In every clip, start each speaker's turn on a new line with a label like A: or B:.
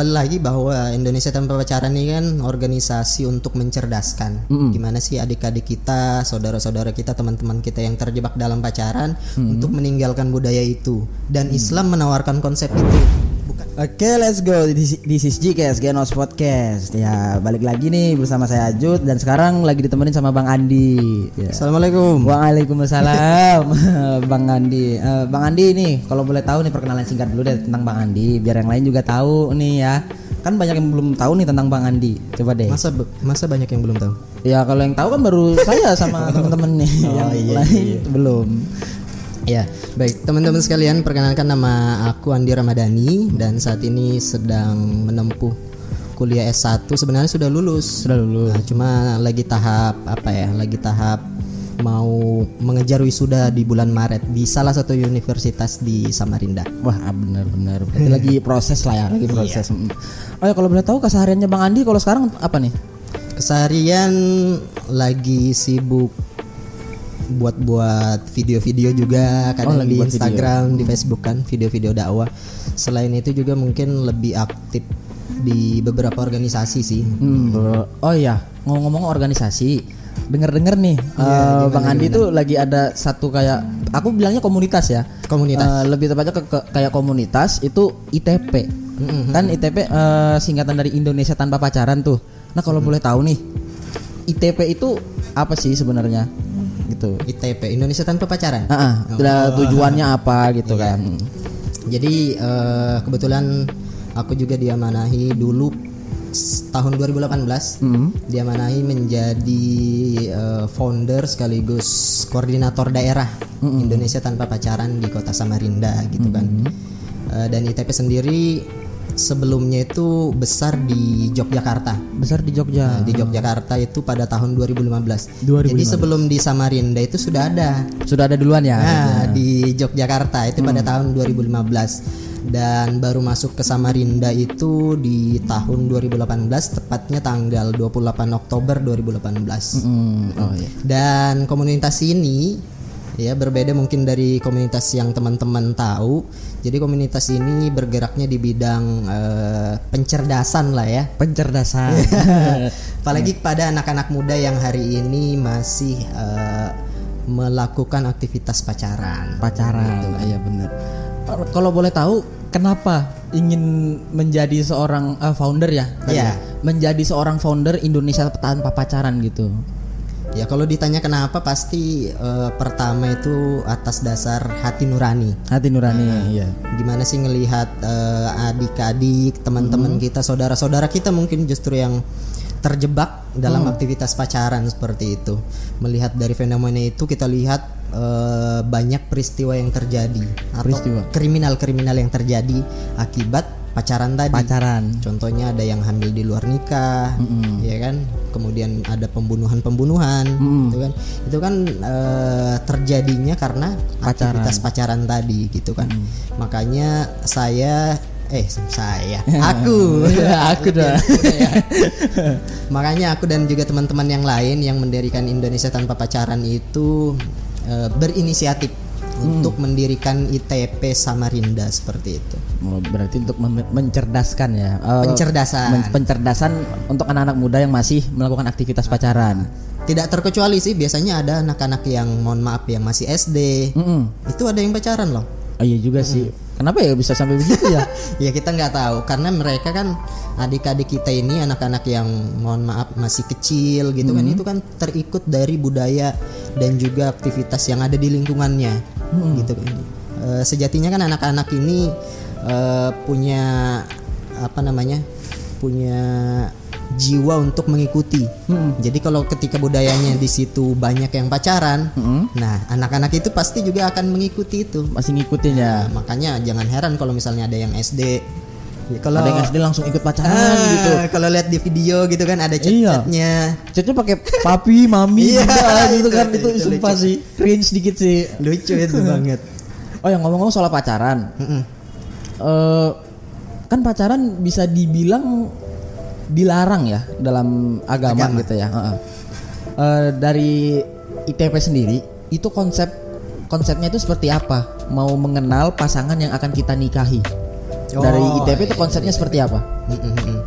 A: Kembali lagi bahwa Indonesia Tanpa Pacaran ini kan organisasi untuk mencerdaskan. Gimana sih adik-adik kita, saudara-saudara kita, teman-teman kita yang terjebak dalam pacaran untuk meninggalkan budaya itu. Dan Islam menawarkan konsep itu. Bukan
B: Oke, let's go. This, this is GKS Genos Podcast. Ya, balik lagi nih bersama saya Ajud dan sekarang lagi ditemenin sama Bang Andi. Ya.
A: Assalamualaikum.
B: Waalaikumsalam, Bang Andi. Eh, Bang Andi nih, kalau boleh tahu nih perkenalan singkat dulu deh tentang Bang Andi, biar yang lain juga tahu nih ya. Kan banyak yang belum tahu nih tentang Bang Andi. Coba deh.
A: Masa masa banyak yang belum tahu?
B: Ya kalau yang tahu kan baru saya sama temen-temen nih.
A: Oh,
B: yang
A: iya,
B: lain belum.
A: Ya, baik teman-teman sekalian, perkenalkan nama aku Andi Ramadhani dan saat ini sedang menempuh kuliah S1. Sebenarnya sudah lulus.
B: Sudah lulus.
A: Nah, cuma lagi tahap apa ya? Lagi tahap mau mengejar wisuda di bulan Maret di salah satu universitas di Samarinda.
B: Wah benar-benar berarti lagi proses lah ya lagi proses. Mm. Oh ya kalau boleh tahu kesehariannya Bang Andi kalau sekarang apa nih?
A: Keseharian lagi sibuk buat-buat video-video juga kadang
B: Oh, lagi
A: di
B: buat video.
A: Instagram, di Facebook kan video-video dakwah. Selain itu juga mungkin lebih aktif di beberapa organisasi sih.
B: Hmm. Oh iya ngomong-ngomong organisasi denger-denger nih
A: Iya,
B: eh, Bang Andi tuh lagi ada satu kayak aku bilangnya komunitas ya.
A: Komunitas.
B: Eh, lebih tepatnya ke, ke- kayak komunitas itu ITP. Kan ITP eh, singkatan dari Indonesia Tanpa Pacaran tuh. Nah, kalau boleh tahu nih ITP itu apa sih sebenarnya? Gitu.
A: ITP Indonesia tanpa pacaran.
B: Ah, ah, dan tujuannya apa gitu
A: Iya.
B: kan.
A: Jadi eh, kebetulan aku juga diamanahi dulu tahun 2018
B: Hmm.
A: diamanahi menjadi eh, founder sekaligus koordinator daerah Indonesia tanpa pacaran di kota Samarinda gitu kan. Eh, dan ITP sendiri sebelumnya itu besar di Yogyakarta.
B: Besar di Jogja.
A: Nah, di Yogyakarta itu pada tahun 2015.
B: 2015.
A: Jadi sebelum di Samarinda itu sudah ada
B: Sudah ada duluan ya.
A: Nah, di Yogyakarta itu pada tahun 2015 dan baru masuk ke Samarinda itu di tahun 2018 tepatnya tanggal 28 Oktober 2018.
B: Hmm, oh iya.
A: Dan komunitas ini ya berbeda mungkin dari komunitas yang teman-teman tahu. Jadi komunitas ini bergeraknya di bidang eh, pencerdasan lah ya.
B: Pencerdasan.
A: Apalagi pada anak-anak muda yang hari ini masih eh, melakukan aktivitas pacaran.
B: pacaran iya bener kalau boleh tahu kenapa ingin menjadi seorang eh, founder ya
A: Iya.
B: ya? menjadi seorang founder Indonesia tanpa pacaran gitu
A: Ya kalau ditanya kenapa pasti eh, pertama itu atas dasar hati nurani.
B: hati nurani iya
A: Gimana sih ngelihat eh, adik-adik, teman-teman kita, saudara-saudara kita mungkin justru yang terjebak dalam aktivitas pacaran seperti itu. Melihat dari fenomena itu kita lihat eh, banyak peristiwa yang terjadi atau
B: Peristiwa.
A: kriminal-kriminal yang terjadi akibat pacaran tadi.
B: pacaran
A: Contohnya ada yang hamil di luar nikah, ya kan. Kemudian ada pembunuhan-pembunuhan, gitu kan. Itu kan eh, terjadinya karena aktivitas pacaran tadi, gitu kan. Makanya saya, eh saya, aku,
B: aku dah
A: Ya. Makanya aku dan juga teman-teman yang lain yang mendirikan Indonesia tanpa pacaran itu eh, berinisiatif untuk mendirikan ITP Samarinda seperti itu.
B: Oh, berarti untuk mencerdaskan ya Eh,
A: Pencerdasan.
B: men- pencerdasan untuk anak-anak muda yang masih melakukan aktivitas pacaran
A: Tidak terkecuali sih biasanya ada anak-anak yang mohon maaf yang masih SD.
B: Mm-mm.
A: Itu ada yang pacaran loh.
B: oh iya juga sih kenapa ya bisa sampai begitu ya
A: ya kita nggak tahu karena mereka kan adik-adik kita ini anak-anak yang mohon maaf masih kecil gitu kan itu kan terikut dari budaya dan juga aktivitas yang ada di lingkungannya gitu kan. Eh, sejatinya kan anak-anak ini eh, punya apa namanya punya jiwa untuk mengikuti. Jadi kalau ketika budayanya di situ banyak yang pacaran, nah anak-anak itu pasti juga akan mengikuti itu.
B: masih ngikutin ya
A: Nah, makanya jangan heran kalau misalnya ada yang SD. Ya, kalau
B: ada yang SD langsung ikut pacaran
A: Ah,
B: gitu
A: Kalau lihat di video gitu kan ada
B: Iya.
A: chat-chatnya.
B: Chatnya pakai papi, mami,
A: Iya,
B: gitu
A: itu-
B: kan itu,
A: itu
B: sumpah
A: lucu.
B: sih cringe dikit sih.
A: Lucu itu banget.
B: Oh yang ngomong-ngomong soal pacaran, eh kan pacaran bisa dibilang dilarang ya dalam agama,
A: Agama.
B: gitu ya. Heeh. Eh, dari ITP sendiri itu konsep konsepnya itu seperti apa? Mau mengenal pasangan yang akan kita nikahi. Dari
A: Oh,
B: ITP itu
A: iya,
B: konsepnya seperti apa?
A: Mm-mm-mm.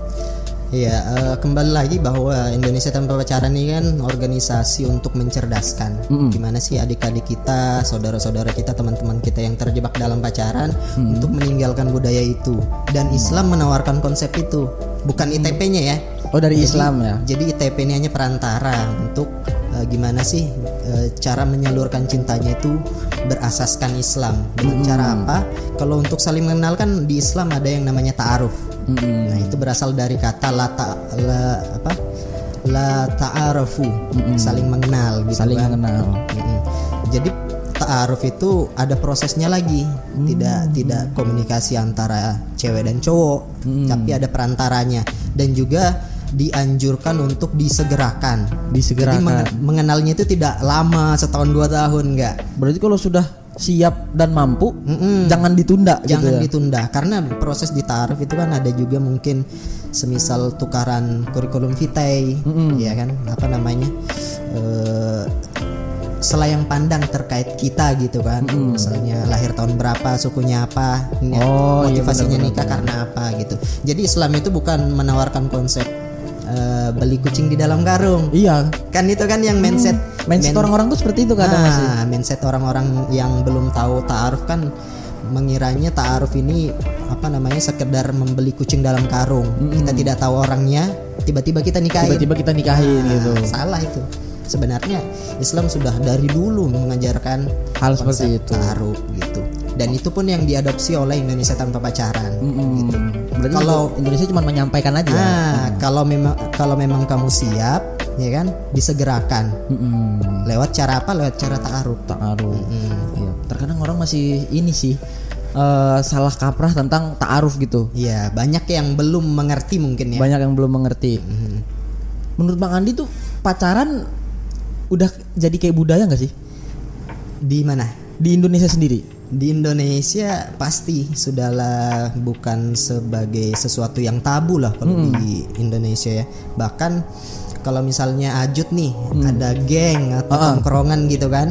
A: Iya, eh, kembali lagi bahwa Indonesia Tanpa Pacaran ini kan organisasi untuk mencerdaskan. Gimana sih adik-adik kita, saudara-saudara kita, teman-teman kita yang terjebak dalam pacaran untuk meninggalkan budaya itu. Dan Islam menawarkan konsep itu, bukan ITP-nya ya.
B: Oh dari
A: Jadi-
B: Islam ya.
A: Jadi ITP ini hanya perantara untuk eh, gimana sih eh, cara menyalurkan cintanya itu berasaskan Islam. Dengan cara apa? Kalau untuk saling mengenal kan di Islam ada yang namanya ta'aruf.
B: Mm-mm.
A: Nah, itu berasal dari kata la ta, la apa? La ta'arufu, saling mengenal gitu
B: Saling
A: kan.
B: mengenal.
A: Mm-mm. Jadi ta'aruf itu ada prosesnya lagi. Tidak tidak komunikasi antara cewek dan cowok, tapi ada perantaranya dan juga dianjurkan untuk disegerakan. Jadi
B: Disegerakan.
A: menge- mengenalnya itu tidak lama setahun dua tahun enggak.
B: Berarti kalau sudah siap dan mampu,
A: Mm-mm.
B: jangan ditunda
A: Jangan
B: gitu ya.
A: ditunda karena proses ditaruh itu kan ada juga mungkin semisal tukaran kurikulum vitae, ya kan apa namanya eh selayang pandang terkait kita gitu kan, misalnya lahir tahun berapa, sukunya apa,
B: Oh, iya,
A: motivasinya
B: benar-benar,
A: nikah karena apa gitu. Jadi Islam itu bukan menawarkan konsep eh, beli kucing di dalam karung,
B: Iya.
A: kan itu kan yang mindset
B: Mindset orang-orang tuh seperti itu kadang masih.
A: Nah, mindset orang-orang yang belum tahu ta'aruf kan mengiranya ta'aruf ini apa namanya sekedar membeli kucing dalam karung. Kita tidak tahu orangnya, tiba-tiba kita nikahin.
B: Tiba-tiba kita nikahin
A: Nah,
B: gitu.
A: Salah itu. Sebenarnya Islam sudah dari dulu mengajarkan
B: Hal seperti itu.
A: ta'aruf gitu. Dan itu pun yang diadopsi oleh Indonesia tanpa pacaran. gitu.
B: Berarti
A: Kalau-
B: Indonesia cuma menyampaikan aja.
A: Nah, kalau memang kalau memang kamu siap, ya kan, disegerakan.
B: Mm-mm.
A: Lewat cara apa? Lewat cara ta'aruf.
B: Ta'aruf. Iya. Terkadang orang masih ini sih eh, salah kaprah tentang ta'aruf gitu.
A: Iya, banyak yang belum mengerti mungkin ya.
B: Banyak yang belum mengerti. Menurut Bang Andi tuh pacaran udah jadi kayak budaya nggak sih
A: Di mana?
B: di Indonesia sendiri?
A: Di Indonesia pasti sudahlah bukan sebagai sesuatu yang tabu lah kalau di Indonesia ya. Bahkan kalau misalnya ajut nih ada geng atau tongkrongan gitu kan.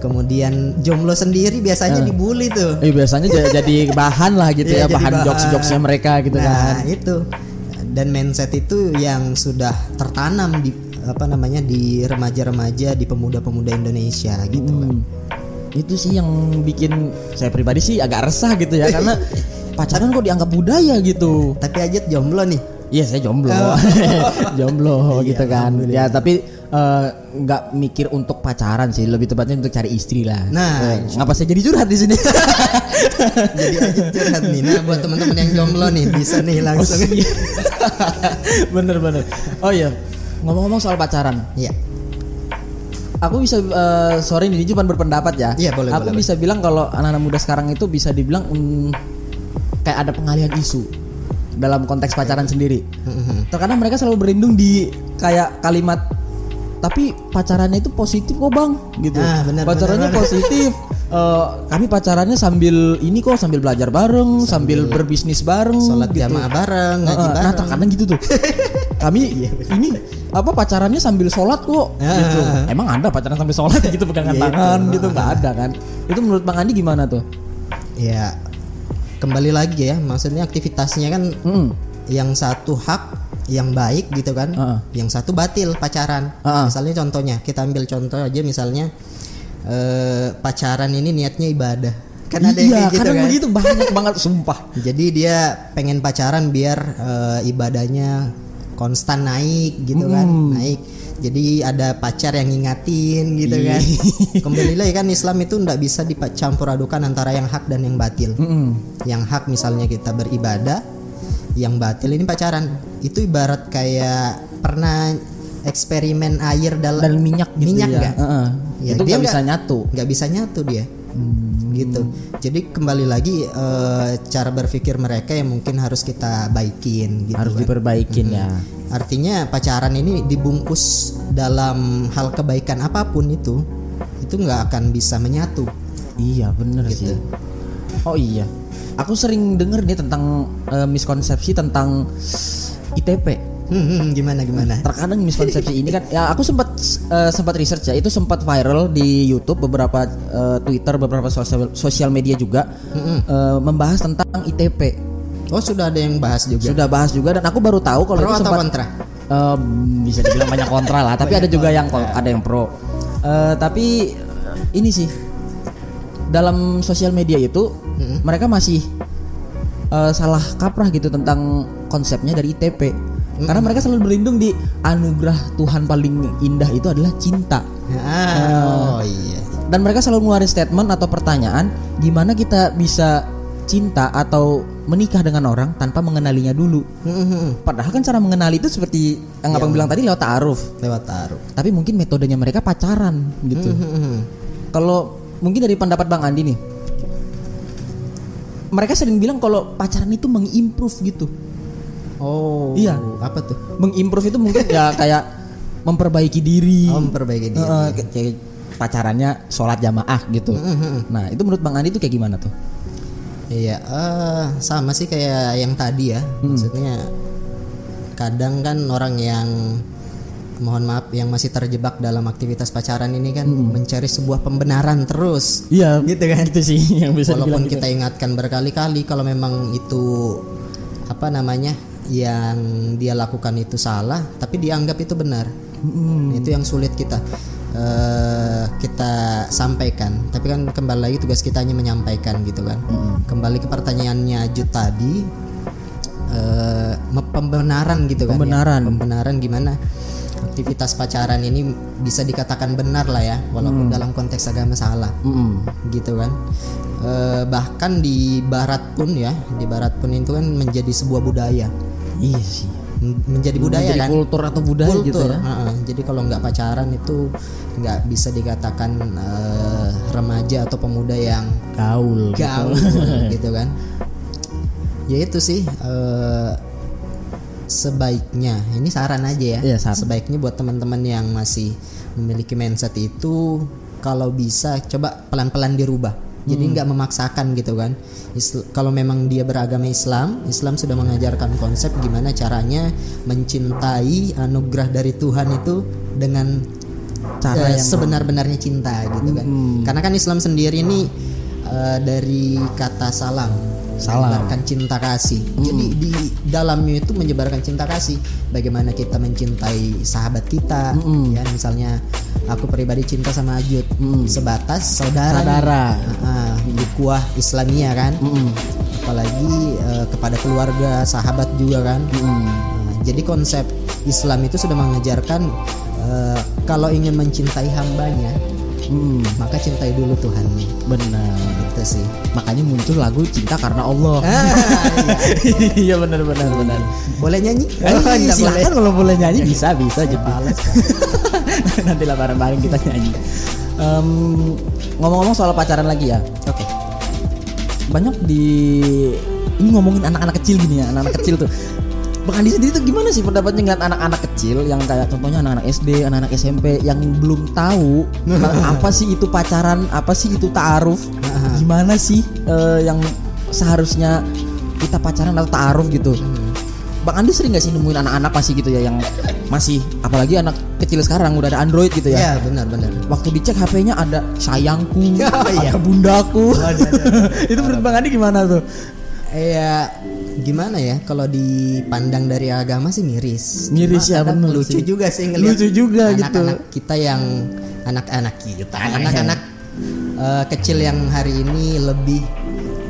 A: Kemudian jomblo sendiri biasanya dibully tuh.
B: Eh biasanya jadi bahan lah gitu
A: Iya,
B: ya,
A: jadi
B: bahan
A: bahan.
B: jokes-jokesnya mereka gitu
A: nah,
B: kan.
A: itu. Dan mindset itu yang sudah tertanam di apa namanya di remaja-remaja, di pemuda-pemuda Indonesia gitu kan.
B: Itu sih yang bikin saya pribadi sih agak resah gitu ya karena pacaran kok dianggap budaya gitu.
A: Tapi Ajit jomblo nih.
B: Iya saya jomblo,
A: Oh.
B: jomblo
A: Iya,
B: gitu kan. Ya tapi eh, nggak mikir untuk pacaran sih, lebih tepatnya untuk cari istri lah.
A: Nah,
B: Eh, ngapa saya jadi curhat di sini?
A: Jadi Ajit curhat nih. Nah, buat teman-teman yang jomblo nih bisa nih
B: oh,
A: langsung.
B: iya. bener bener. Oh iya, ngomong-ngomong soal pacaran,
A: Iya.
B: Aku bisa eh, sore ini cuma berpendapat ya.
A: Iya, boleh,
B: Aku
A: boleh,
B: bisa bilang kalau anak-anak muda sekarang itu bisa dibilang mm, kayak ada pengalihan isu dalam konteks pacaran sendiri. Terkadang mereka selalu berlindung di kayak kalimat tapi pacarannya itu positif kok bang gitu.
A: Ah, benar,
B: pacarannya
A: benar.
B: positif. Eh, kami pacarannya sambil ini kok sambil belajar bareng, sambil, berbisnis bareng,
A: Sholat
B: gitu.
A: jamaah bareng, ngaji
B: Heeh,
A: bareng.
B: Nah terkadang gitu tuh. Kami ini apa pacarannya sambil sholat kok
A: Ah.
B: gitu. Emang ada pacaran sambil sholat gitu pegangan
A: Gitu.
B: tangan gitu nggak ada kan? Itu menurut Bang Andi gimana tuh?
A: Ya. Kembali lagi ya, maksudnya aktivitasnya kan
B: Mm.
A: yang satu hak yang baik gitu kan.
B: Heeh.
A: Yang satu batil pacaran.
B: Heeh.
A: Misalnya contohnya, kita ambil contoh aja misalnya eh, pacaran ini niatnya ibadah. Kan ada yang
B: iya,
A: kayak gitu kan.
B: begitu banyak banget sumpah.
A: Jadi dia pengen pacaran biar eh, ibadahnya konstan naik gitu kan, naik. Jadi ada pacar yang ngingatin gitu
B: Iya.
A: kan. Kembali lagi kan Islam itu ndak bisa dicampur adukan antara yang hak dan yang batil.
B: Mm-mm.
A: Yang hak misalnya kita beribadah, yang batil ini pacaran. Itu ibarat kayak pernah eksperimen air dalam
B: Dan minyak gitu
A: minyak
B: ya.
A: nggak?
B: Heeh.
A: Ya,
B: itu
A: dia
B: nggak bisa
A: nggak-
B: nyatu.
A: nggak bisa nyatu dia gitu jadi kembali lagi eh, cara berpikir mereka yang mungkin harus kita baikin gitu
B: Harus
A: kan.
B: diperbaikin ya.
A: artinya pacaran ini dibungkus dalam hal kebaikan apa pun itu itu nggak akan bisa menyatu
B: Iya bener
A: Gitu.
B: sih. Oh iya, aku sering denger nih tentang eh, miskonsepsi tentang ITP.
A: Hmm, hmm, gimana gimana
B: Terkadang miskonsepsi ini kan, ya aku sempat eh, sempat research ya, itu sempat viral di YouTube beberapa eh, Twitter, beberapa sosial sosial media juga eh, membahas tentang ITP.
A: Oh sudah ada yang bahas juga.
B: Sudah bahas juga dan aku baru tahu kalau
A: Pro
B: itu sempat
A: kontra?
B: Eh, bisa dibilang banyak kontra lah, tapi ada juga yang kon- ada yang pro. Eh, tapi ini sih dalam sosial media itu mereka masih eh, salah kaprah gitu tentang konsepnya dari ITP. Karena mereka selalu berlindung di anugerah Tuhan paling indah itu adalah cinta.
A: Ah, oh iya.
B: Dan mereka selalu ngeluarin statement atau pertanyaan gimana kita bisa cinta atau menikah dengan orang tanpa mengenalinya dulu.
A: Mhm.
B: Padahal kan cara mengenali itu seperti yang abang bilang tadi lewat ta'aruf.
A: Lewat taruh.
B: Tapi mungkin metodenya mereka pacaran gitu.
A: Mhm.
B: Kalau mungkin dari pendapat Bang Andi nih, mereka sering bilang kalau pacaran itu mengimprove gitu.
A: Oh.
B: Iya.
A: Apa tuh?
B: Mengimprove itu mungkin ya kayak memperbaiki diri.
A: Oh, memperbaiki diri.
B: Heeh, kayak- pacarannya sholat jamaah gitu. Nah itu menurut Bang Andi itu kayak gimana tuh?
A: Iya, eh, sama sih kayak yang tadi ya. Maksudnya kadang kan orang yang mohon maaf yang masih terjebak dalam aktivitas pacaran ini kan mencari sebuah pembenaran terus.
B: Iya,
A: Gitu kan?
B: Itu sih yang bisa
A: Walaupun
B: gitu.
A: kita ingatkan berkali-kali kalau memang itu apa namanya yang dia lakukan itu salah, tapi dianggap itu benar. Itu yang sulit kita eh, kita sampaikan. Tapi kan kembali lagi tugas kita hanya menyampaikan gitu kan. Kembali ke pertanyaannya Jud tadi, me- pembenaran gitu kan? ya.
B: Pembenaran.
A: Pembenaran gimana? Aktivitas pacaran ini bisa dikatakan benar lah ya, walaupun dalam konteks agama salah
B: Mm-mm.
A: gitu kan Eh, bahkan di barat pun ya di barat pun itu kan menjadi sebuah budaya
B: Iya sih.
A: Men- menjadi budaya
B: Menjadi
A: kan
B: kultur atau budaya gitu
A: Kultur,
B: ya.
A: heeh. jadi kalau nggak pacaran itu nggak bisa dikatakan eh, remaja atau pemuda yang
B: Gaul. gitu.
A: gaul gitu kan ya itu sih eh, sebaiknya ini saran aja ya
B: Iya, saran.
A: sebaiknya buat teman-teman yang masih memiliki mindset itu kalau bisa coba pelan-pelan dirubah jadi
B: Hmm.
A: nggak memaksakan gitu kan. Isl- kalau memang dia beragama Islam Islam sudah mengajarkan konsep gimana caranya mencintai anugerah dari Tuhan itu dengan
B: Cara yang-
A: sebenar-benarnya cinta gitu kan. Karena kan Islam sendiri ini eh, dari kata salam.
B: Salam.
A: menyebarkan cinta kasih. Jadi di dalamnya itu menyebarkan cinta kasih. Bagaimana kita mencintai sahabat kita. Ya misalnya aku pribadi cinta sama Ajud. Sebatas saudara.
B: Saudara.
A: Ah, ukhuwah Islamia kan. Apalagi eh, kepada keluarga sahabat juga kan. Nah, jadi konsep Islam itu sudah mengajarkan eh, kalau ingin mencintai hambanya
B: Mm,
A: maka cintai dulu Tuhannya
B: benar.
A: itu sih
B: Makanya muncul lagu Cinta Karena Allah.
A: Ah,
B: Iya benar benar benar.
A: boleh nyanyi
B: Eh,
A: Oh, nggak
B: silakan kalau boleh nyanyi bisa bisa jadi.
A: Males.
B: Nanti lah bareng-bareng kita nyanyi. Em, ngomong-ngomong soal pacaran lagi ya.
A: oke
B: Banyak di ini ngomongin anak-anak kecil gini ya, anak-anak kecil tuh. Bang Andi sendiri tuh gimana sih pendapatnya ngeliat anak-anak kecil yang kayak contohnya anak-anak SD, anak-anak SMP yang belum tahu apa sih itu pacaran, apa sih itu ta'aruf, gimana sih eh, yang seharusnya kita pacaran atau ta'aruf gitu. Bang Andi sering gak sih nemuin anak-anak masih gitu ya yang masih apalagi anak kecil sekarang udah ada Android gitu ya.
A: ya benar benar
B: Waktu dicek HP-nya ada sayangku,
A: Oh, iya.
B: ada bundaku. itu menurut Bang Andi gimana tuh?
A: ya gimana ya kalau dipandang dari agama sih miris
B: Miris
A: Cuma
B: ya, bener
A: lucu
B: sih.
A: juga sih ngeliat
B: Lucu juga gitu.
A: anak-anak kita yang anak-anak kita anak-anak eh, kecil yang hari ini lebih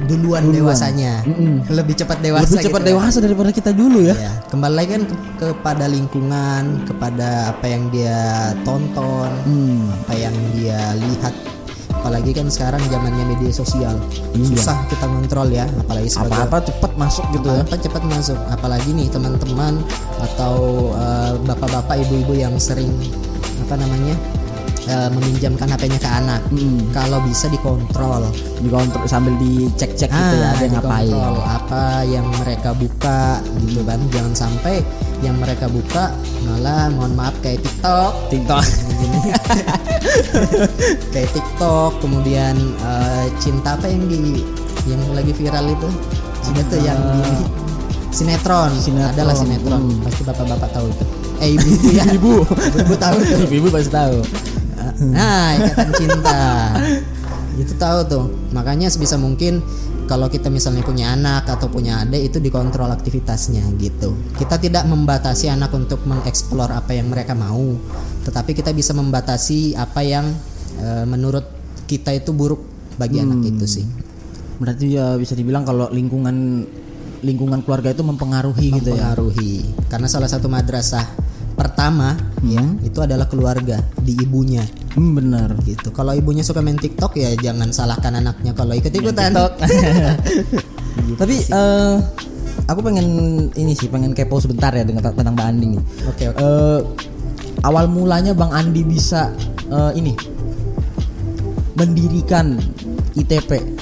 A: duluan, dewasanya lebih cepat dewasa
B: Lebih cepat
A: gitu kan.
B: dewasa daripada kita dulu ya.
A: Ya, kembali lagi kan ke- kepada lingkungan, kepada apa yang dia tonton,
B: Hmm.
A: apa yang dia lihat. Apalagi kan sekarang zamannya media sosial, susah kita kontrol ya. Apalagi sebagai
B: Iya. Apa-apa cepat masuk gitu ya.
A: apa cepat masuk. Apalagi nih teman-teman atau eh, bapak-bapak, ibu-ibu yang sering apa namanya eh, meminjamkan HP-nya ke anak.
B: Hmm.
A: Kalau bisa dikontrol.
B: Dikontrol sambil dicek-cek gitu ya
A: Ah,
B: ada yang ngapain.
A: apa yang mereka buka gitu kan jangan sampai yang mereka buka malah mohon maaf kayak TikTok
B: TikTok.
A: kayak TikTok kemudian eh, cinta apa yang di yang lagi viral itu itu yang di sinetron,
B: Sinetron,
A: adalah sinetron
B: hmm.
A: pasti bapak-bapak tahu itu eh ya
B: Ibu.
A: ibu tahu tuh
B: Ibu pasti tahu.
A: Nah, ikatan cinta. Itu tahu tuh. Makanya sebisa mungkin kalau kita misalnya punya anak atau punya adik itu dikontrol aktivitasnya gitu. Kita tidak membatasi anak untuk mengeksplor apa yang mereka mau, tetapi kita bisa membatasi apa yang eh, menurut kita itu buruk bagi anak itu sih.
B: Berarti ya bisa dibilang kalau lingkungan lingkungan keluarga itu mempengaruhi gitu ya.
A: Mempengaruhi. Karena salah satu madrasah pertama ya itu adalah keluarga di ibunya
B: Hmm, benar.
A: gitu. Kalau ibunya suka main TikTok ya jangan salahkan anaknya kalau ikut-ikutan.
B: Tapi eh aku pengen ini sih pengen kepo sebentar ya dengan tentang Mbak Andi nih.
A: Oke, oke.
B: Eh, awal mulanya Bang Andi bisa eh, ini mendirikan ITP.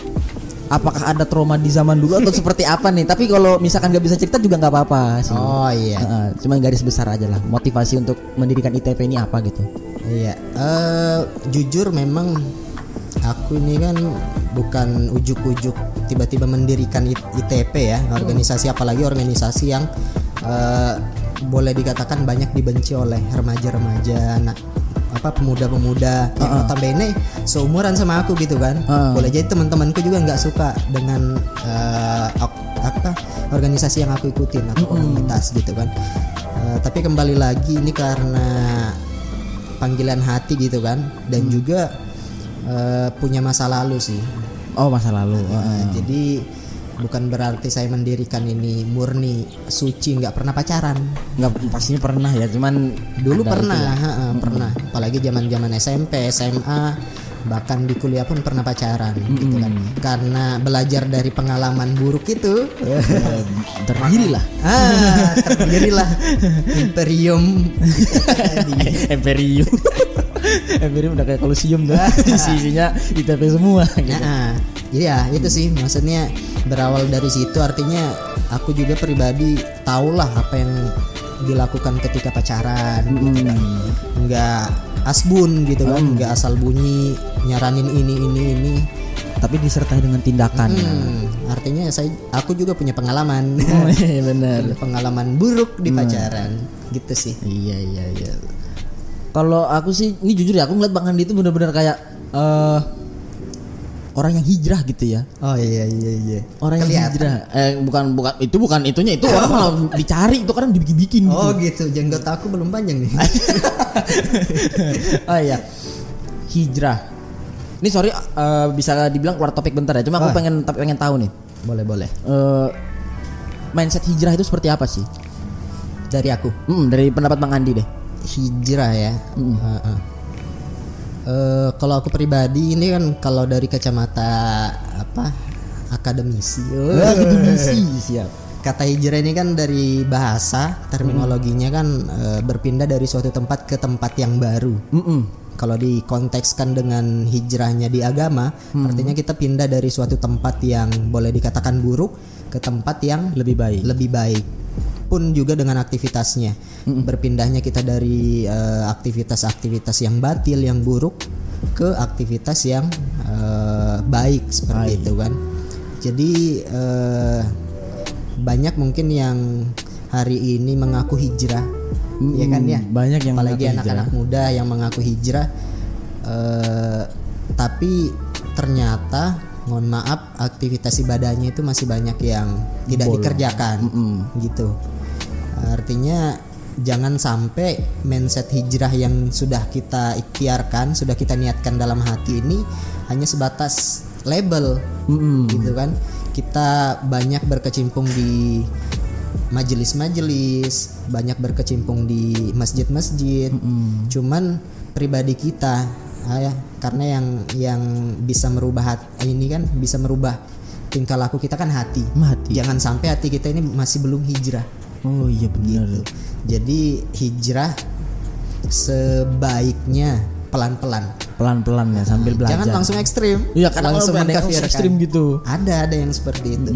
B: Apakah ada trauma di zaman dulu atau seperti apa nih? Tapi kalau misalkan nggak bisa cerita juga nggak apa-apa sih.
A: Oh iya.
B: Heeh, cuma garis besar aja lah. Motivasi untuk mendirikan ITP ini apa gitu?
A: Iya, eh jujur memang aku ini kan bukan ujuk-ujuk tiba-tiba mendirikan ITP ya, organisasi apalagi organisasi yang eh, boleh dikatakan banyak dibenci oleh remaja-remaja, anak apa pemuda-pemuda yang notabene seumuran sama aku gitu kan.
B: Ah.
A: Boleh jadi teman-temanku juga nggak suka dengan ak- apa organisasi yang aku ikutin atau komunitas gitu kan. Eh, tapi kembali lagi ini karena panggilan hati gitu kan dan juga eh, punya masa lalu sih
B: Oh masa lalu.
A: Nah,
B: Heeh.
A: jadi bukan berarti saya mendirikan ini murni suci nggak pernah pacaran.
B: Nggak pastinya pernah ya, cuman
A: dulu pernah
B: itu ya.
A: ha-ha, pernah. Apalagi zaman zaman SMP SMA bahkan di kuliah pun pernah pacaran gitu kan. Karena belajar dari pengalaman buruk itu
B: Eh, terdiri lah.
A: ah terdirilah. Imperium.
B: Imperium. Imperium udah kayak kolusium tuh. Isinya ITP semua. gitu.
A: Nah, iya itu sih maksudnya berawal dari situ artinya aku juga pribadi tahulah apa yang dilakukan ketika pacaran gitu kan. Nggak asbun gitu kan, nggak asal bunyi nyaranin ini ini ini.
B: Tapi disertai dengan tindakan.
A: Hmm, artinya saya aku juga punya pengalaman.
B: Oh, iya benar.
A: pengalaman buruk di pacaran gitu sih.
B: Iya iya iya. Kalau aku sih ini jujur ya aku ngeliat Bang Andi itu benar-benar kayak eh orang yang hijrah gitu ya.
A: Oh iya iya iya.
B: Orang yang
A: Kelihatan.
B: hijrah. Eh bukan bukan itu bukan itunya itu orang malah dicari itu kadang dibikin-bikin gitu.
A: Oh gitu, jenggot aku belum panjang nih.
B: oh iya. Hijrah. Ini sorry eh, bisa dibilang keluar topik bentar ya. Cuma aku
A: Oh.
B: pengen tapi pengen tahu nih.
A: boleh boleh.
B: eh mindset hijrah itu seperti apa sih?
A: Dari aku.
B: Hmm, dari pendapat Bang Andi deh.
A: Hijrah ya. Heeh. Eh, kalau aku pribadi ini kan kalau dari kacamata apa akademisi, oh,
B: Akademisi siap.
A: kata hijrah ini kan dari bahasa terminologinya kan eh, berpindah dari suatu tempat ke tempat yang baru.
B: Mm-mm.
A: Kalau dikontekskan dengan hijrahnya di agama, artinya kita pindah dari suatu tempat yang boleh dikatakan buruk ke tempat yang
B: Lebih baik.
A: lebih baik pun juga dengan aktivitasnya. Berpindahnya kita dari eh, aktivitas-aktivitas yang batil yang buruk ke aktivitas yang eh, baik seperti itu kan. Jadi eh, banyak mungkin yang hari ini mengaku hijrah. Ya kan ya?
B: Banyak yang
A: apalagi anak-anak muda yang mengaku hijrah. Eh, tapi ternyata mohon maaf aktivitas ibadahnya itu masih banyak yang tidak dikerjakan. Gitu artinya jangan sampai mindset hijrah yang sudah kita ikhtiarkan sudah kita niatkan dalam hati ini hanya sebatas label
B: Mm-mm.
A: gitu kan? Kita banyak berkecimpung di majelis-majelis banyak berkecimpung di masjid-masjid. Cuman pribadi kita ah ya karena yang yang bisa merubah hati ini kan bisa merubah tingkah laku kita kan hati.
B: Mati.
A: jangan sampai hati kita ini masih belum hijrah
B: Oh iya benar.
A: gitu jadi hijrah sebaiknya pelan-pelan
B: Pelan-pelan ya sambil belajar.
A: jangan langsung ekstrim
B: Iya, kadang
A: langsung
B: ada yang
A: mengkafirkan.
B: ekstrim gitu.
A: ada ada yang seperti itu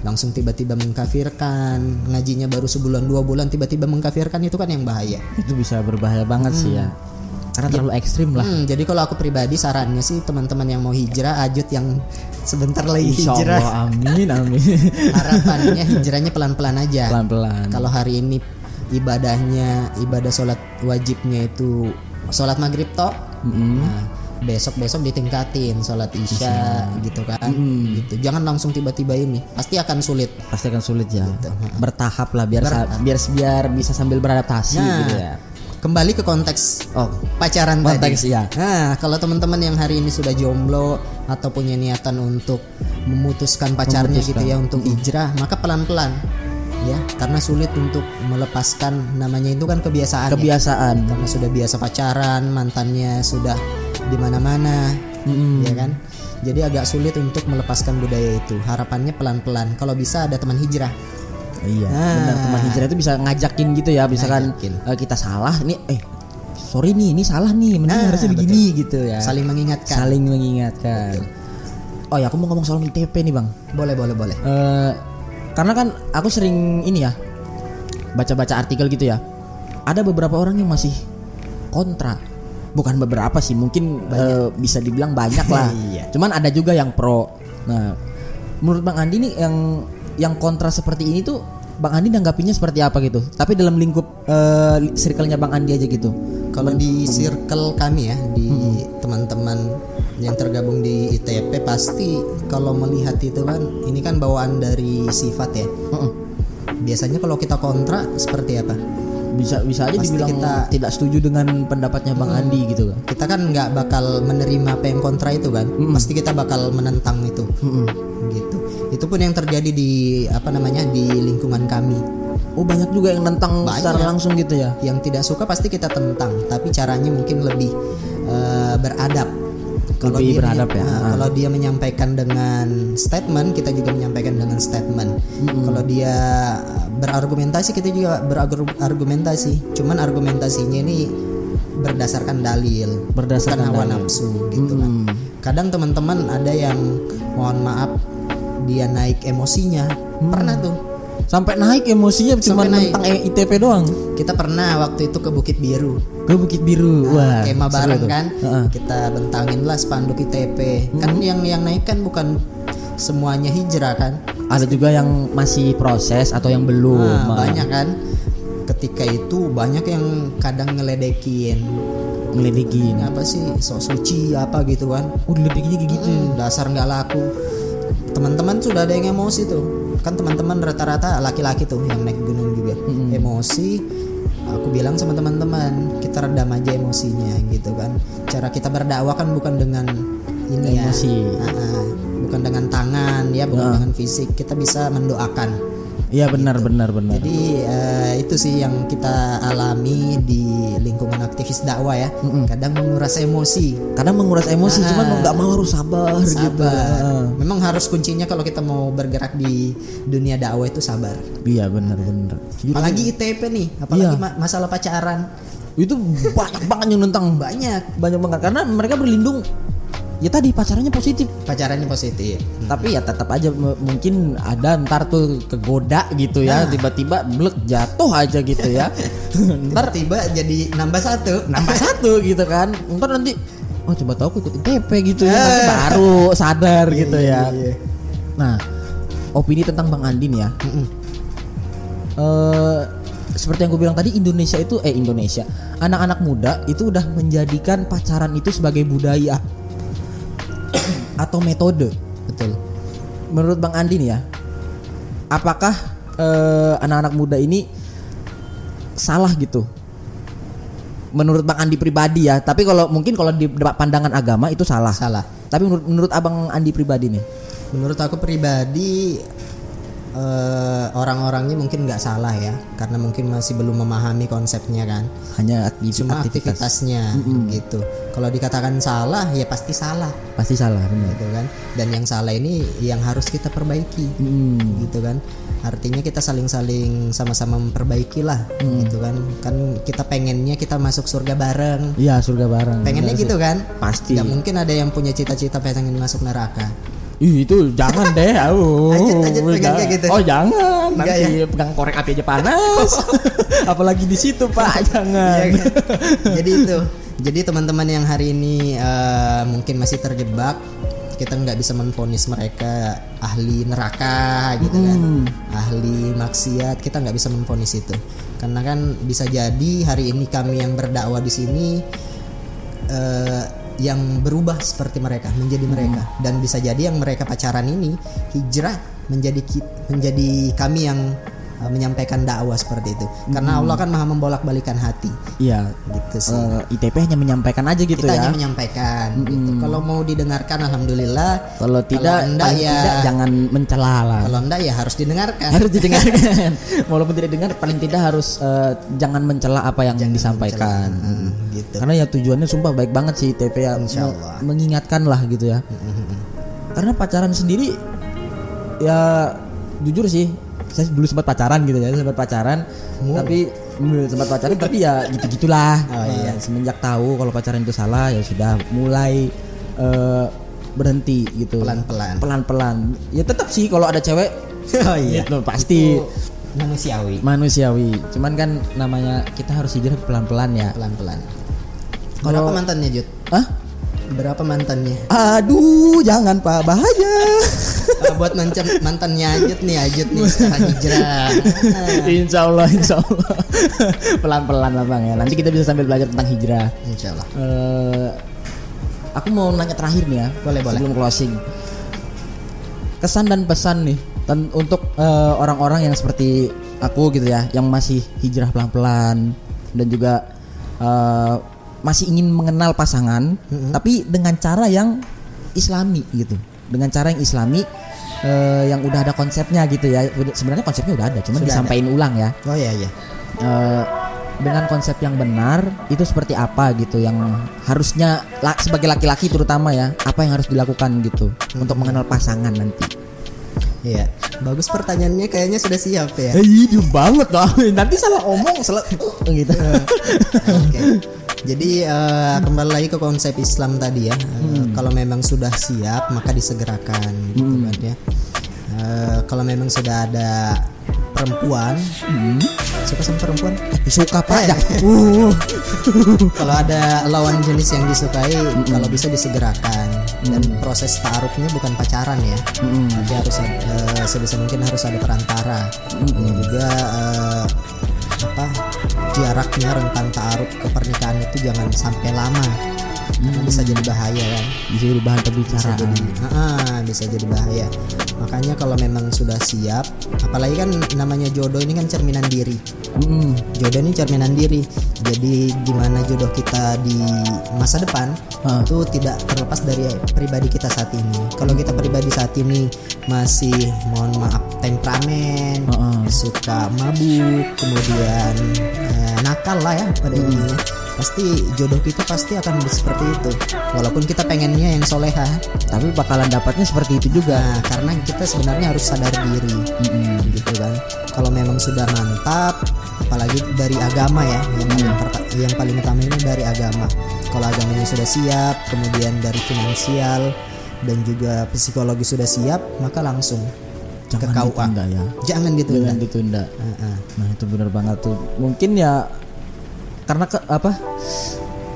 A: langsung tiba-tiba mengkafirkan ngajinya baru sebulan dua bulan tiba-tiba mengkafirkan itu kan yang bahaya
B: Itu bisa berbahaya banget sih ya. Karena terlalu ekstrim lah.
A: Hmm, jadi kalau aku pribadi sarannya sih teman-teman yang mau hijrah ajut yang sebentar lagi
B: Insya
A: hijrah.
B: Allah, amin amin.
A: harapannya hijrahnya pelan-pelan aja.
B: Pelan-pelan.
A: kalau hari ini ibadahnya ibadah sholat wajibnya itu sholat maghrib toh?
B: Mm-mm.
A: Nah, besok besok ditingkatin sholat isya gitu kan? Gitu. Jangan langsung tiba-tiba ini. Pasti akan sulit.
B: Pasti akan sulit ya.
A: Gitu.
B: bertahap lah biar sa- biar biar bisa sambil beradaptasi
A: nah
B: gitu ya.
A: kembali ke konteks
B: oh.
A: pacaran
B: Konteks,
A: tadi.
B: iya.
A: Nah, kalau teman-teman yang hari ini sudah jomblo atau punya niatan untuk memutuskan pacarnya gitu ya untuk hijrah, maka pelan-pelan ya, karena sulit untuk melepaskan namanya itu kan kebiasaan. ya.
B: kebiasaan
A: Karena sudah biasa pacaran, mantannya sudah di mana-mana, ya kan? Jadi agak sulit untuk melepaskan budaya itu. Harapannya pelan-pelan. Kalau bisa ada teman hijrah.
B: iya
A: Nah.
B: benar teman hijrah itu bisa ngajakin gitu ya misalkan
A: Ngajakin.
B: eh, kita salah nih eh sorry nih ini salah nih mending
A: Nah,
B: harusnya begini gitu ya.
A: Saling mengingatkan.
B: saling mengingatkan. Oh ya aku mau ngomong soal ITP nih bang.
A: Boleh, boleh, boleh.
B: Eh, karena kan aku sering ini ya baca-baca artikel gitu ya. Ada beberapa orang yang masih kontra. Bukan beberapa sih mungkin eh, bisa dibilang banyak lah.
A: Iya.
B: cuman ada juga yang pro. Nah menurut bang Andi nih yang yang kontra seperti ini tuh bang Andi nanggapinnya seperti apa gitu tapi dalam lingkup eh, circle-nya bang Andi aja gitu
A: Kalau di circle kami ya, di teman-teman yang tergabung di ITP pasti kalau melihat itu kan ini kan bawaan dari sifat ya.
B: Heeh.
A: Biasanya kalau kita kontra seperti apa?
B: bisa bisa aja
A: Pasti
B: dibilang
A: kita-
B: tidak setuju dengan pendapatnya bang Andi gitu kan
A: Kita kan nggak bakal menerima apa yang kontra itu kan. Pasti kita bakal menentang itu. Gitu. Itu pun yang terjadi di apa namanya di lingkungan kami.
B: oh banyak juga yang nentang
A: Banyak.
B: secara langsung gitu ya
A: Yang tidak suka pasti kita tentang, tapi caranya mungkin lebih eh, beradab. Kalau
B: Lebih
A: dia
B: beradab ya.
A: nah, kalau dia menyampaikan dengan statement, kita juga menyampaikan dengan statement. Kalau dia berargumentasi, kita juga berargumentasi. Cuman argumentasinya ini berdasarkan dalil,
B: Berdasarkan
A: hawa
B: dalil.
A: nafsu gitu kan. Kadang teman-teman ada yang mohon maaf dia naik emosinya. Pernah tuh.
B: sampai naik emosinya cuma tentang E- ITP doang.
A: Kita pernah waktu itu ke Bukit Biru.
B: ke Bukit Biru wah
A: kema bareng kan?
B: Heeh.
A: kita bentangin lah spanduk ITP kan yang yang naik kan bukan semuanya hijrah kan?
B: Ada juga yang masih proses atau yang belum.
A: Nah,
B: Nah,
A: banyak kan? Ketika itu banyak yang kadang ngeledekin.
B: Ngelidikin
A: apa sih sok suci apa gitu kan?
B: Oh kayak gitu
A: Hmm, dasar nggak laku teman-teman sudah ada yang emosi tuh. Kan teman-teman rata-rata laki-laki tuh yang naik gunung juga. Emosi aku bilang sama teman-teman kita redam aja emosinya gitu kan. Cara kita berdakwah kan bukan dengan ini
B: Emosi.
A: ya Ah, ah. bukan dengan tangan ya bukan dengan fisik. Kita bisa mendoakan
B: iya benar benar benar.
A: Jadi eh, itu sih yang kita alami di lingkungan aktivis dakwah ya. Kadang menguras emosi.
B: Kadang menguras emosi cuman mau nggak mau harus sabar, gitu.
A: Sabar. Memang harus kuncinya kalau kita mau bergerak di dunia dakwah itu sabar.
B: iya benar benar.
A: Apalagi ITP nih, apalagi
B: Iya.
A: ma- masalah pacaran.
B: itu banyak banget yang nentang.
A: Banyak.
B: Banyak banget. Karena mereka berlindung ya tadi pacarannya positif.
A: Pacarannya positif.
B: tapi ya tetap aja mungkin ada ntar tuh kegoda gitu ya tiba-tiba blek jatuh aja gitu ya. Ntar
A: Tiba-tiba jadi nambah satu.
B: nambah satu gitu kan. Ntar nanti oh coba tahu aku ikut ITP gitu ya nanti baru sadar gitu ya. nah opini tentang Bang Andin ya. Eh seperti yang gue bilang tadi Indonesia itu eh Indonesia anak-anak muda itu udah menjadikan pacaran itu sebagai budaya atau metode
A: Betul.
B: menurut Bang Andi nih ya, apakah eh, anak-anak muda ini salah gitu? Menurut Bang Andi pribadi ya, tapi kalau mungkin kalau di pandangan agama itu salah.
A: Salah.
B: Tapi menurut menurut Abang Andi pribadi nih,
A: Menurut aku pribadi eh, orang-orangnya mungkin nggak salah ya, karena mungkin masih belum memahami konsepnya kan.
B: hanya aktivitas,
A: Cuma
B: aktivitas.
A: aktivitasnya gitu. Kalau dikatakan salah ya pasti salah.
B: pasti salah benar.
A: gitu kan dan yang salah ini yang harus kita perbaiki
B: Hmm.
A: gitu kan artinya kita saling-saling sama-sama memperbaiki lah
B: Hmm.
A: gitu kan kan kita pengennya kita masuk surga bareng
B: Iya surga bareng.
A: pengennya
B: Benar
A: gitu
B: sih.
A: kan
B: Pasti.
A: Nggak mungkin ada yang punya cita-cita pengen masuk neraka
B: Ih, itu jangan deh. Oh,
A: Lanjut, lanjut, pegang
B: jangan.
A: kayak gitu.
B: Oh jangan.
A: Enggak
B: Nanti pegang korek api aja panas. Apalagi di situ Pak, jangan.
A: Iya kan? jadi itu jadi teman-teman yang hari ini eh, mungkin masih terjebak kita nggak bisa menfonis mereka ahli neraka gitu kan ahli maksiat kita nggak bisa menfonis itu karena kan bisa jadi hari ini kami yang berdakwah di sini eh, yang berubah seperti mereka menjadi mereka. Dan bisa jadi yang mereka pacaran ini hijrah menjadi menjadi kami yang uh, menyampaikan dakwah seperti itu karena Allah kan maha membolak-balikan hati
B: Iya.
A: gitu sih
B: Eh, ITP hanya menyampaikan aja gitu
A: kita
B: ya.
A: hanya menyampaikan gitu. kalau mau didengarkan alhamdulillah
B: Kalau tidak,
A: enggak
B: paling
A: ya-
B: tidak jangan mencela lah.
A: kalau enggak ya harus didengarkan
B: harus didengarkan. Walaupun tidak dengar, paling tidak harus eh, jangan mencela apa yang disampaikan.
A: Hmm, gitu
B: Karena ya tujuannya sumpah baik banget sih ITP ya mengingatkan lah gitu ya. Karena pacaran sendiri ya jujur sih saya dulu sempat pacaran gitu ya sempat pacaran. Tapi mm, sempat pacaran tapi ya gitu gitulah
A: Oh, iya.
B: semenjak tahu kalau pacaran itu salah ya sudah mulai eh, berhenti gitu.
A: Pelan-pelan.
B: pelan-pelan. Ya tetap sih kalau ada cewek
A: oh iya.
B: gitu pasti.
A: Itu manusiawi.
B: Manusiawi. Cuman kan namanya kita harus hijrah pelan-pelan ya.
A: Pelan-pelan.
B: Kalau-
A: berapa mantannya Jud
B: Hah?
A: berapa mantannya?
B: Aduh jangan pak bahaya.
A: Ah, buat mantan mantannya Ajut nih Ajut nih sekarang hijrah.
B: Insya Allah insya Allah pelan-pelan lah bang ya. Nanti kita bisa sambil belajar tentang hijrah.
A: Insya Allah
B: Eh, aku mau nanya terakhir nih ya
A: Boleh, boleh.
B: sebelum closing. Kesan dan pesan nih untuk eh, orang-orang yang seperti aku gitu ya yang masih hijrah pelan-pelan dan juga eh, masih ingin mengenal pasangan tapi dengan cara yang islami gitu. Dengan cara yang islami eh, yang udah ada konsepnya gitu ya. Sebenarnya konsepnya udah ada cuman
A: Sudah
B: disampaikan ulang ya.
A: Oh iya iya.
B: Eh, dengan konsep yang benar itu seperti apa gitu yang harusnya la- sebagai laki-laki terutama ya apa yang harus dilakukan gitu untuk mengenal pasangan nanti.
A: Iya. Bagus pertanyaannya kayaknya sudah siap ya.
B: Iya banget loh nanti salah omong salah gitu.
A: Oke. Jadi eh, kembali lagi ke konsep Islam tadi ya. Eh, Kalau memang sudah siap maka disegerakan gitu kan ya. Eh, kalau memang sudah ada perempuan. Suka sama perempuan?
B: Suka pak.
A: Eh.
B: ya uh.
A: Kalau ada lawan jenis yang disukai kalau bisa disegerakan. Dan proses taarufnya bukan pacaran ya. Tapi harus ada- eh, sebisa mungkin harus ada perantara. Dan juga eh, apa jaraknya rentang taaruf ke pernikahan itu jangan sampai lama karena bisa jadi bahaya kan?
B: Bisa jadi bahan
A: bisa
B: pembicaraan
A: jadi ah, bisa jadi bahaya. Makanya kalau memang sudah siap apalagi kan namanya jodoh ini kan cerminan diri.
B: Mm,
A: jodoh ini cerminan diri. Jadi gimana jodoh kita di masa depan itu tidak terlepas dari pribadi kita saat ini. Kalau kita pribadi saat ini masih mohon maaf temperamen
B: Ah, ah.
A: suka mabuk kemudian eh, nakal lah ya pada
B: Hmm.
A: intinya pasti jodoh kita pasti akan seperti itu walaupun kita pengennya yang soleha
B: tapi bakalan dapatnya seperti itu juga
A: Nah, karena kita sebenarnya harus sadar diri, gitu kan. Kalau memang sudah mantap, apalagi dari agama ya, yang paling perta- yang paling utama ini dari agama. Kalau agamanya sudah siap, kemudian dari finansial dan juga psikologi sudah siap, maka langsung ke
B: jangan
A: KUA.
B: ditunda ya
A: Jangan ditunda.
B: jangan ditunda
A: Heeh.
B: Nah itu benar banget tuh. Mungkin ya karena ke, apa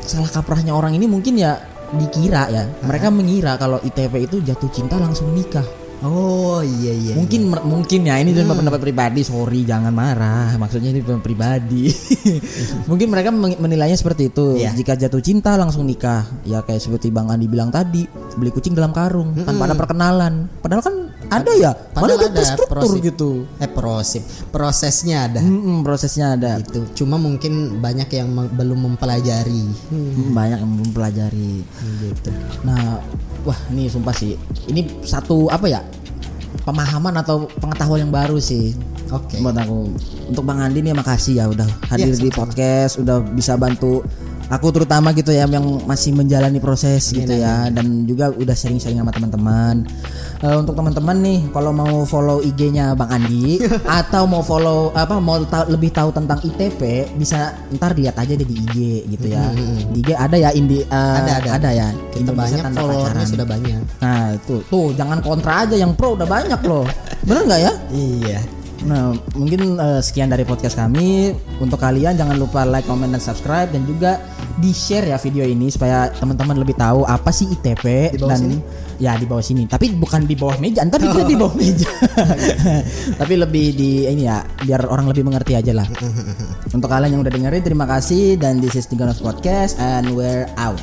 B: salah kaprahnya orang ini mungkin ya dikira ya. Mereka mengira kalau ITP itu jatuh cinta langsung nikah.
A: Oh iya iya.
B: Mungkin mer- mungkin ya ini cuma pendapat pribadi. Sorry jangan marah. Maksudnya ini pendapat pribadi. mungkin mereka menilainya seperti itu.
A: Iya.
B: Jika jatuh cinta langsung nikah. Ya kayak seperti Bang Andi bilang tadi, beli kucing dalam karung tanpa ada perkenalan. Padahal kan ada ya. Mana ada
A: ada
B: terstruktur
A: prosip.
B: gitu.
A: Eh prosip, prosesnya ada.
B: Mm-mm, prosesnya ada.
A: Itu cuma mungkin banyak yang me- belum mempelajari.
B: Hmm, banyak yang belum pelajari.
A: Gitu.
B: Nah, wah ini sumpah sih. Ini satu apa ya? Pemahaman atau pengetahuan yang baru sih.
A: Oke.
B: Buat aku. Untuk Bang Andi nih makasih ya udah hadir
A: Iya,
B: di podcast, udah bisa bantu aku terutama gitu ya yang masih menjalani proses gitu ya dan juga udah sharing-sharing sama teman-teman. Eh, untuk teman-teman nih kalau mau follow IG-nya Bang Andi atau mau follow apa mau tahu lebih tahu tentang ITP bisa ntar lihat aja deh di IG gitu ya. Di IG ada ya Indi eh,
A: Ada, ada.
B: ada ya.
A: Kita
B: Indonesia
A: banyak followernya sudah banyak.
B: Nah itu tuh jangan kontra aja yang pro udah banyak loh. Bener nggak ya?
A: Iya.
B: Nah mungkin eh, sekian dari podcast kami. Untuk kalian jangan lupa like, comment dan subscribe dan juga di share ya video ini supaya teman-teman lebih tahu apa sih ITP
A: Di bawah
B: dan
A: sini?
B: ya di bawah sini. Tapi bukan di bawah meja. Ntar dikira di bawah meja. Tapi lebih di ini ya biar orang lebih mengerti aja lah. Untuk kalian yang udah dengerin terima kasih dan this is Tiganos Podcast and we're out.